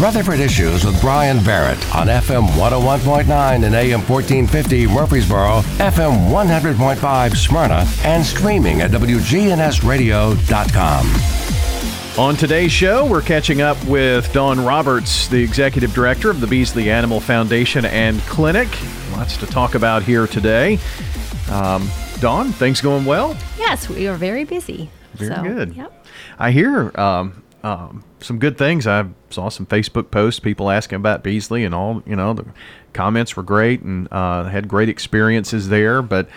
Rutherford Issues with Brian Barrett on FM 101.9 and AM 1450 Murfreesboro, FM 100.5 Smyrna, and streaming at WGNSradio.com. On today's show, we're catching up with Dawn Roberts, the executive director of the Beasley Animal Foundation and Clinic. Lots to talk about here today. Um, Dawn, things going well? Yes, we are very busy. Very So, good. Yep. I hear um, um, some good things. I saw some Facebook posts, people asking about Beasley, and all. You know, the comments were great, and uh, had great experiences there. But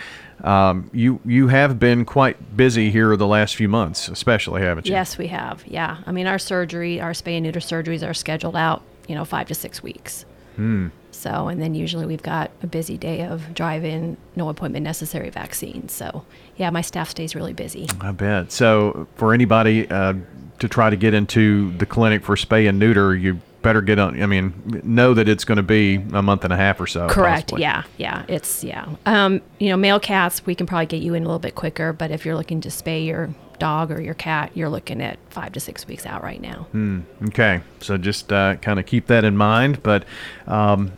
um, you you have been quite busy here the last few months, especially, haven't you? Yes, we have. Yeah. I mean, our surgery, our spay and neuter surgeries are scheduled out, you know, five to six weeks. Hmm. So, and then usually we've got a busy day of drive in, no appointment necessary vaccines. So, yeah, my staff stays really busy. I bet. So, for anybody uh, to try to get into the clinic for spay and neuter, you better get on. I mean, know that it's going to be a month and a half or so. Correct. possibly. Yeah. Yeah. It's, yeah. Um, you know, male cats, we can probably get you in a little bit quicker, but if you're looking to spay your dog or your cat, you're looking at five to six weeks out right now. Okay, so just uh, kind of keep that in mind. But um,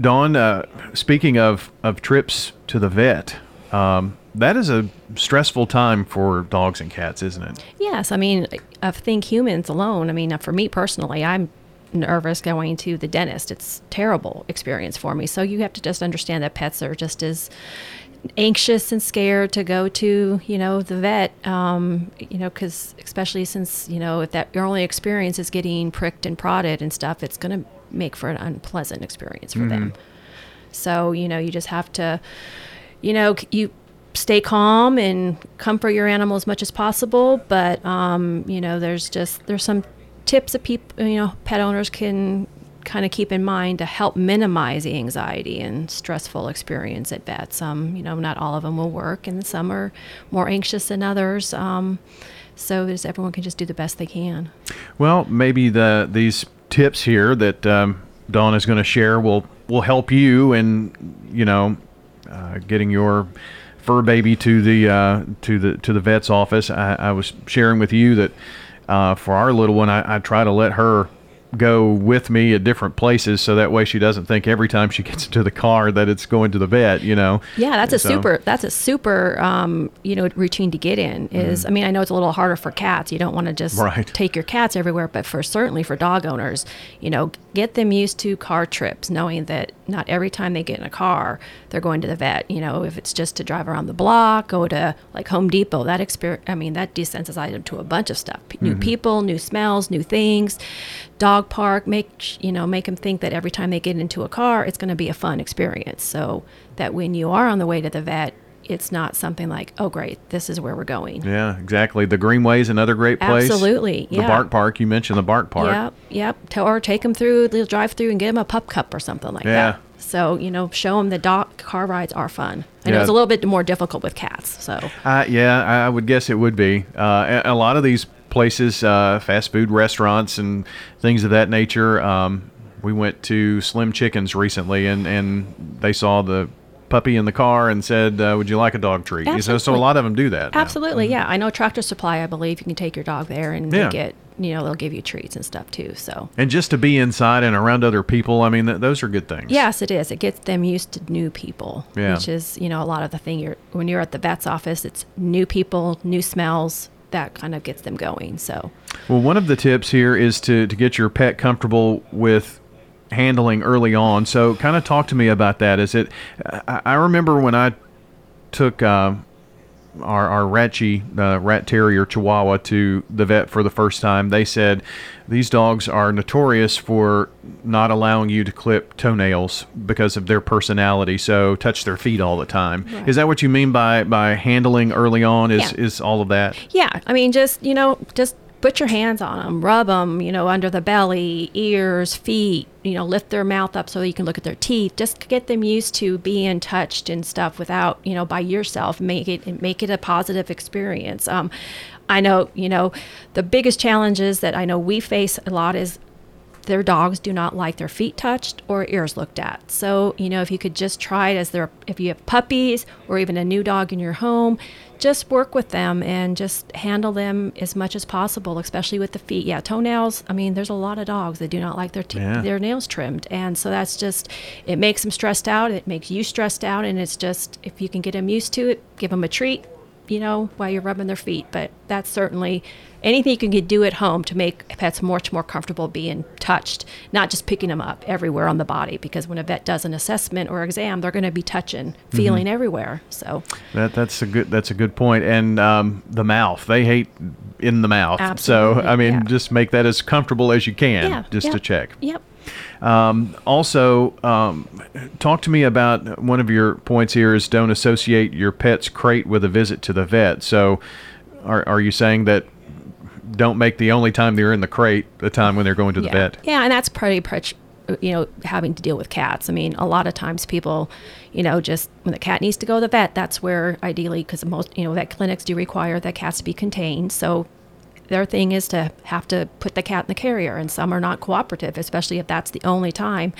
Dawn, uh, speaking of of trips to the vet, um, that is a stressful time for dogs and cats, isn't it? Yes, I mean, I think humans alone. I mean, for me personally, I'm nervous going to the dentist. It's terrible experience for me. So you have to just understand that pets are just as anxious and scared to go to, you know, the vet. Um, you know, because especially since you know if that your only experience is getting pricked and prodded and stuff, it's going to make for an unpleasant experience for them. So you know, you just have to, you know, you stay calm and comfort your animal as much as possible. But um, you know, there's just there's some tips that people, you know, pet owners can kind of keep in mind to help minimize the anxiety and stressful experience at vets. Um, you know, not all of them will work, and some are more anxious than others. Um, so everyone can just do the best they can. Well, maybe the these tips here that um, Dawn is going to share will will help you in you know uh, getting your fur baby to the uh, to the to the vet's office. I, I was sharing with you that uh, for our little one, I, I try to let her go with me at different places so that way she doesn't think every time she gets into the car that it's going to the vet you know Yeah, that's a So- super. That's a super. Um, you know, routine to get in is. I mean, I know it's a little harder for cats. You don't want to just. Right. take your cats everywhere, but for certainly for dog owners, you know, get them used to car trips, knowing that not every time they get in a car they're going to the vet. You know, if it's just to drive around the block, go to like Home Depot. That experience. I mean, that desensitizes them to a bunch of stuff. P- Mm-hmm. New people, new smells, new things. Dog park. Make you know, make them think that every time they get into a car, it's going to be a fun experience. So that when you are on the way to the vet, it's not something like, oh, great, this is where we're going. yeah exactly the greenway is another great place Absolutely, the yeah. bark park you mentioned the bark park Yep, yep. To, or take them through the drive through and get them a pup cup or something like Yeah. that. So you know, show them that dog car rides are fun. I know Yeah. it's a little bit more difficult with cats. So Uh, yeah, I would guess it would be. Uh, a, a lot of these places, uh, fast food restaurants and things of that nature. Um, we went to Slim Chickens recently, and, and they saw the puppy in the car and said, uh, "Would you like a dog treat?" So, so a lot of them do that. now. absolutely, yeah. I know Tractor Supply. I believe you can take your dog there and Yeah. get you know they'll give you treats and stuff too. So And just to be inside and around other people, I mean, th- those are good things. Yes, it is. It gets them used to new people, Yeah. which is you know a lot of the thing. You're when you're at the vet's office, it's new people, new smells. That kind of gets them going. So Well, one of the tips here is to, to get your pet comfortable with handling early on. So, kind of talk to me about that. Is it? I, remember when I took uh, our our Ratchie, uh, rat terrier Chihuahua, to the vet for the first time. They said these dogs are notorious for not allowing you to clip toenails because of their personality. So, touch their feet all the time. Is that what you mean by by handling early on? Is Yeah. is all of that? yeah, I mean, just you know, just put your hands on them, rub them, you know, under the belly, ears, feet, you know, lift their mouth up so you can look at their teeth. Just get them used to being touched and stuff without, you know, by yourself. Make it make it a positive experience. Um, I know, you know, the biggest challenges that I know we face a lot is their dogs do not like their feet touched or ears looked at. So, you know, if you could just try it as their, if you have puppies or even a new dog in your home, just work with them and just handle them as much as possible, especially with the feet. Yeah, toenails. I mean, there's a lot of dogs that do not like their t- Yeah. their nails trimmed, and so that's just it makes them stressed out. It makes you stressed out, and it's just if you can get them used to it, give them a treat, you know, while you're rubbing their feet. But that's certainly anything you can do at home to make pets much more comfortable being touched, not just picking them up everywhere on the body. Because when a vet does an assessment or exam, they're going to be touching, Mm-hmm. feeling everywhere. So That that's a good that's a good point. And um, the mouth, they hate in the mouth. So I mean, yeah. just make that as comfortable as you can, yeah, just to check. Yep. Um, also, um, talk to me about one of your points here is don't associate your pet's crate with a visit to the vet. So, are, are you saying that don't make the only time they're in the crate the time when they're going to the yeah. vet? Yeah, and that's pretty much, you know, having to deal with cats. I mean, a lot of times people, you know, just when the cat needs to go to the vet, that's where ideally, because most, you know, vet clinics do require that cats to be contained. So their thing is to have to put the cat in the carrier, and some are not cooperative, especially if that's the only time.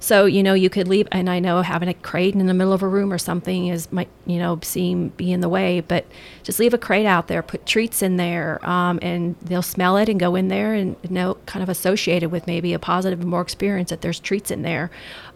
So you know, you could leave, and I know having a crate in the middle of a room or something is might you know seem be in the way, but just leave a crate out there, put treats in there, um, and they'll smell it and go in there and know kind of associated with maybe a positive more experience that there's treats in there.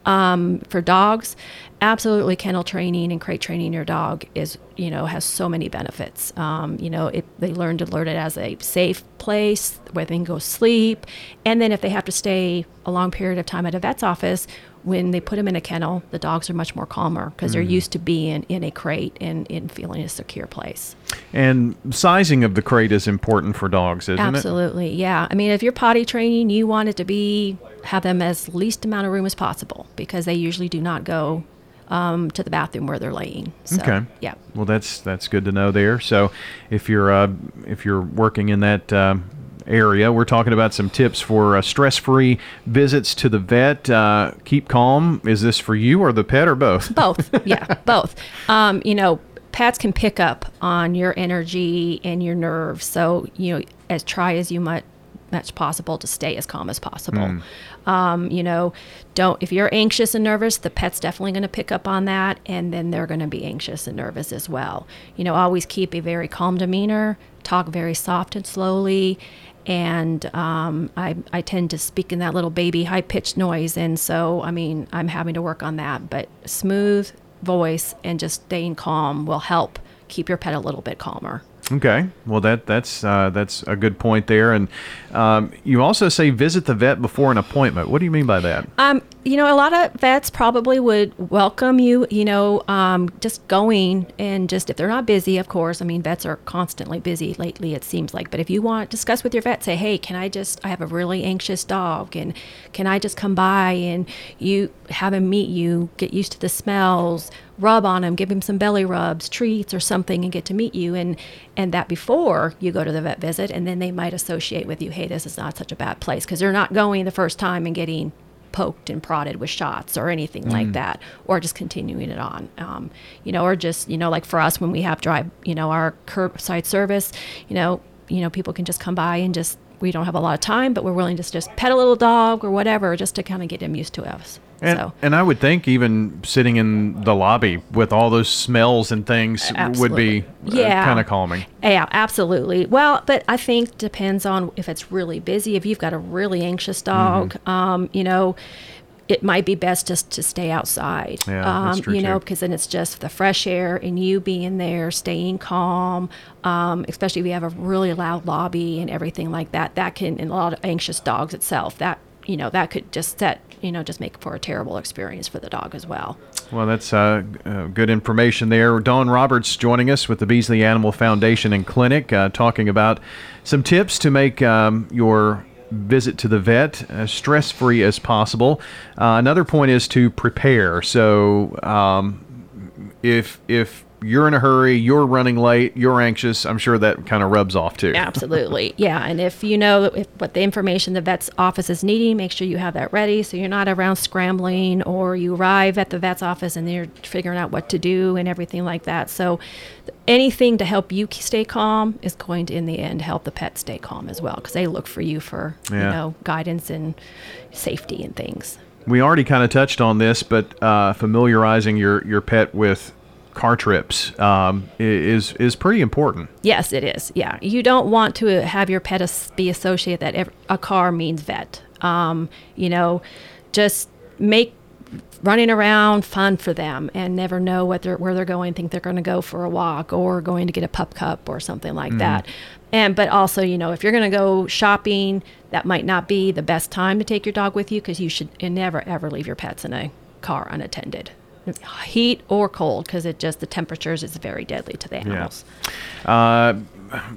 Um, for dogs, absolutely kennel training and crate training your dog is you know has so many benefits. Um, you know, it, they learn to learn it as a safe place where they can go sleep, and then if they have to stay a long period of time at a vet's office, when they put them in a kennel, the dogs are much more calmer because they're used to being in a crate and in feeling a secure place. And sizing of the crate is important for dogs, isn't it? Absolutely, yeah. I mean, if you're potty training, you want it to be have them as least amount of room as possible because they usually do not go um, to the bathroom where they're laying. So, Okay. Yeah. Well, that's that's good to know there. So, if you're uh, if you're working in that um, area, we're talking about some tips for uh, stress-free visits to the vet. Uh, keep calm. Is this for you or the pet or both? both. Yeah both. Um, you know pets can pick up on your energy and your nerves. So you know as try as you might much possible to stay as calm as possible. Um, you know don't if you're anxious and nervous the pet's definitely going to pick up on that and then they're going to be anxious and nervous as well. You know always keep a very calm demeanor talk very soft and slowly and um, I, I tend to speak in that little baby high pitched noise and so i mean i'm having to work on that but smooth voice and just staying calm will help keep your pet a little bit calmer Okay. Well, that that's uh, that's a good point there. And um, you also say visit the vet before an appointment. What do you mean by that? Um, you know, a lot of vets probably would welcome you, you know, um, just going and just if they're not busy, of course. I mean, vets are constantly busy lately, it seems like. But if you want, discuss with your vet, say, hey, can I just, I have a really anxious dog, and can I just come by and you have him meet you, get used to the smells, rub on him, give him some belly rubs, treats, or something, and get to meet you. And and that before you go to the vet visit, and then they might associate with you, hey, this is not such a bad place, because they're not going the first time and getting poked and prodded with shots or anything like that, or just continuing it on. Um, you know, or just you know, like for us when we have drive, you know, our curbside service, you know, you know, people can just come by and just we don't have a lot of time, but we're willing to just pet a little dog or whatever, just to kind of get him used to us. And, so and I would think even sitting in the lobby with all those smells and things would be Absolutely. Yeah. kind of calming. Yeah, absolutely. Well, but I think depends on if it's really busy. If you've got a really anxious dog, Mm-hmm. um, you know, it might be best just to stay outside. Yeah, um, you know, too. because then it's just the fresh air and you being there, staying calm. Um, especially if you have a really loud lobby and everything like that. That can, and a lot of anxious dogs itself, that you know, that could just set, you know, just make for a terrible experience for the dog as well. Well, that's uh, uh, good information there. Dawn Roberts joining us with the Beasley Animal Foundation and Clinic, uh, talking about some tips to make um, your visit to the vet as stress free as possible. Uh, another point is to prepare. So, um, if if you're in a hurry, you're running late, you're anxious, I'm sure that kind of rubs off too. Absolutely. yeah. And if you know if, what the information the vet's office is needing, make sure you have that ready so you're not around scrambling or you arrive at the vet's office and they're figuring out what to do and everything like that. So anything to help you stay calm is going to, in the end, help the pet stay calm as well because they look for you for, Yeah. you know, guidance and safety and things. We already kind of touched on this, but uh, familiarizing your, your pet with car trips um, is is pretty important. Yes, it is. Yeah, you don't want to have your pet be associated that a car means vet. Um, you know, just make running around fun for them and never know what they're, where they're going. Think they're going to go for a walk or going to get a pup cup or something like that. And but also, you know, if you're going to go shopping, that might not be the best time to take your dog with you because you should never ever leave your pets in a car unattended. Heat or cold, because it just the temperatures is very deadly to the animals. Uh,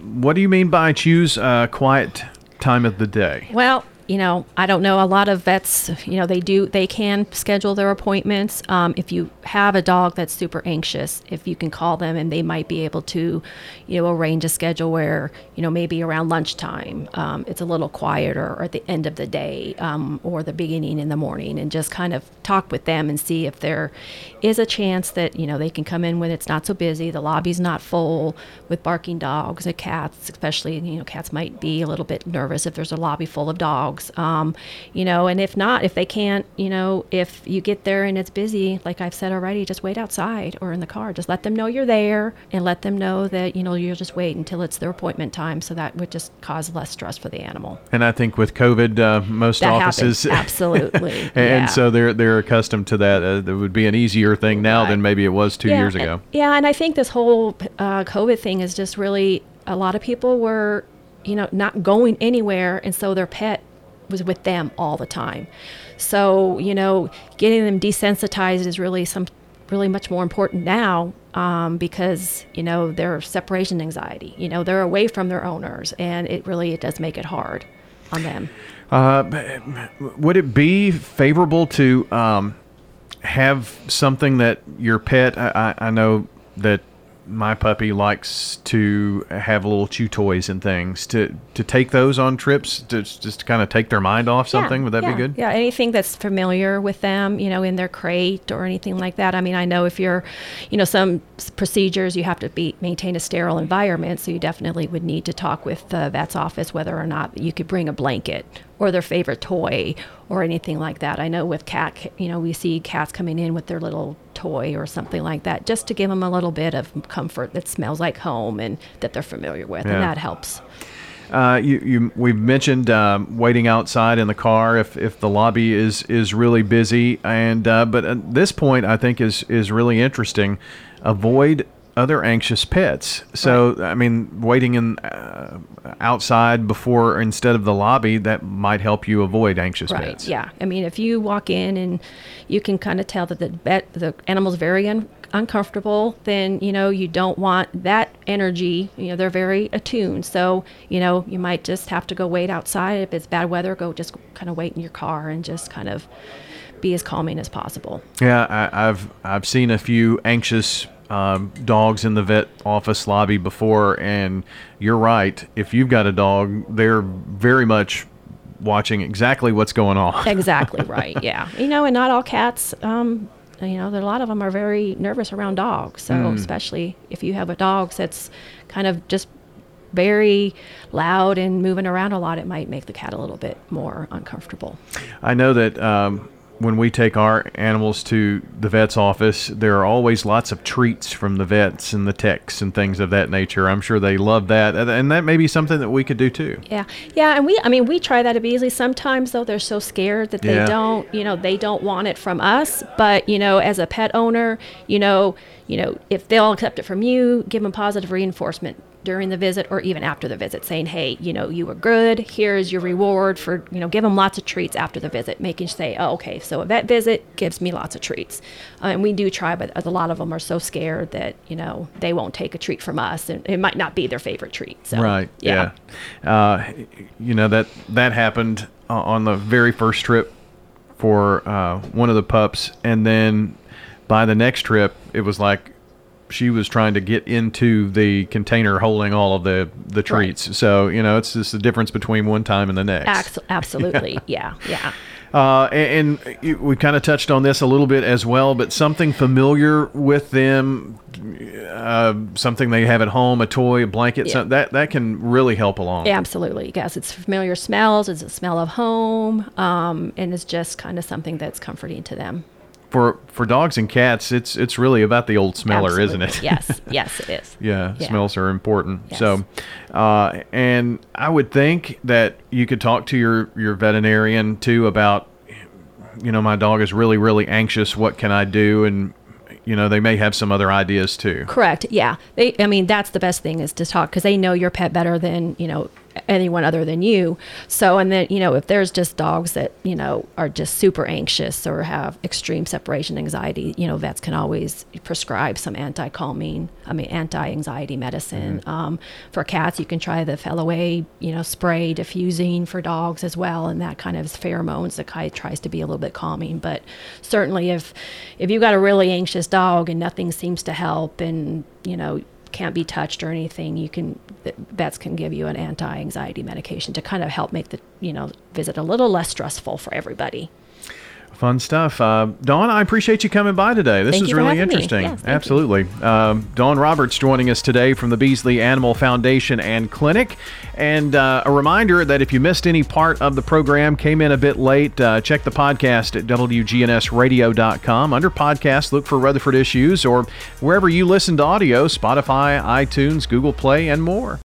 what do you mean by choose a quiet time of the day? Well, you know, I don't know. A lot of vets, you know, they do, they can schedule their appointments. Um, if you have a dog that's super anxious, if you can call them and they might be able to, you know, arrange a schedule where, you know, maybe around lunchtime, um, it's a little quieter or at the end of the day um, or the beginning in the morning and just kind of talk with them and see if there is a chance that, you know, they can come in when it's not so busy, the lobby's not full with barking dogs and cats, especially, you know, cats might be a little bit nervous if there's a lobby full of dogs. Um, you know, and if not, if they can't, you know, if you get there and it's busy, like I've said already, just wait outside or in the car. Just let them know you're there and let them know that, you know, you'll just wait until it's their appointment time. So that would just cause less stress for the animal. And I think with COVID, uh, most That offices happens. Absolutely. and Yeah. so they're they're accustomed to that. Uh, that would be an easier thing now than maybe it was two yeah, years and- ago. Yeah, and I think this whole uh, COVID thing is just really a lot of people were, you know, not going anywhere, and so their pet was with them all the time. So you know, getting them desensitized is really some really much more important now um, because you know their separation anxiety. You know, they're away from their owners, and it really it does make it hard on them. Uh, would it be favorable to um, have something that your pet? I, I I know that my puppy likes to have little chew toys and things. To to take those on trips to just to kind of take their mind off something. Yeah, would that yeah, be good? Yeah, anything that's familiar with them, you know, in their crate or anything like that. I mean, I know if you're, you know, some procedures you have to be maintain a sterile environment, so you definitely would need to talk with the vet's office whether or not you could bring a blanket or their favorite toy or anything like that. I know with cat, you know, we see cats coming in with their little toy or something like that, just to give them a little bit of comfort that smells like home and that they're familiar with, Yeah. and that helps. Uh, you, you, we've mentioned um, waiting outside in the car if, if the lobby is, is really busy, and uh, but at this point, I think is is really interesting. Avoid other anxious pets. So I mean, waiting in uh, outside before instead of the lobby that might help you avoid anxious Right. pets. Yeah. I mean, if you walk in and you can kind of tell that the vet, the animal's very un- uncomfortable, then you know you don't want that energy. You know, they're very attuned, so you know you might just have to go wait outside. If it's bad weather, go just kind of wait in your car and just kind of be as calming as possible. Yeah, I, I've I've seen a few anxious um, dogs in the vet office lobby before, and you're right. If you've got a dog, they're very much watching exactly what's going on. Exactly right. Yeah. You know, and not all cats. Um, you know, there, a lot of them are very nervous around dogs. So especially if you have a dog that's kind of just very loud and moving around a lot, it might make the cat a little bit more uncomfortable. I know that um, when we take our animals to the vet's office, there are always lots of treats from the vets and the techs and things of that nature. I'm sure they love that, and- that may be something that we could do too. Yeah, yeah, and we, I mean, we try that at Beasley. Sometimes though, they're so scared that they Yeah. don't, you know, they don't want it from us. But you know, as a pet owner, you know, you know, if they'll accept it from you, give them positive reinforcement during the visit or even after the visit, saying, hey, you know, you were good. Here's your reward for, you know, give them lots of treats after the visit, making say, oh, okay, so a vet visit gives me lots of treats, uh, and we do try, but a lot of them are so scared that you know they won't take a treat from us, and it might not be their favorite treat. So, Right. Yeah. Uh, you know that that happened on the very first trip for uh, one of the pups, and then by the next trip, it was like she was trying to get into the container holding all of the the treats. So you know, it's just the difference between one time and the next. Absolutely. yeah. Yeah. Uh, and, and we kind of touched on this a little bit as well, but something familiar with them, uh, something they have at home, a toy, a blanket, Yeah. that that can really help along. Absolutely, yes. It's familiar smells. It's a smell of home, um, and it's just kind of something that's comforting to them. For for dogs and cats, it's it's really about the old smeller, isn't it? Yes, yes, it is. Yeah, Yeah. smells are important. Yes. So, uh, and I would think that you could talk to your your veterinarian too about, you know, my dog is really really anxious. What can I do? And you know, they may have some other ideas too. Correct. Yeah. They. I mean, that's the best thing is to talk because they know your pet better than you know anyone other than you. So, and then you know, if there's just dogs that you know are just super anxious or have extreme separation anxiety, you know, vets can always prescribe some anti-calming. I mean, anti-anxiety medicine. Um, for cats, you can try the Feliway, you know, spray diffusing for dogs as well, and that kind of pheromones that kind of tries to be a little bit calming. But certainly, if if you've got a really anxious dog and nothing seems to help, and you know can't be touched or anything, you can vets can give you an anti-anxiety medication to kind of help make the you know visit a little less stressful for everybody. Fun stuff. Uh, Dawn, I appreciate you coming by today. This Thank is really interesting. Yes. Absolutely. Um, Dawn Roberts joining us today from the Beasley Animal Foundation and Clinic. And uh, a reminder that if you missed any part of the program, came in a bit late, uh, check the podcast at WGNSradio.com. Under podcast, look for Rutherford Issues or wherever you listen to audio Spotify, iTunes, Google Play, and more.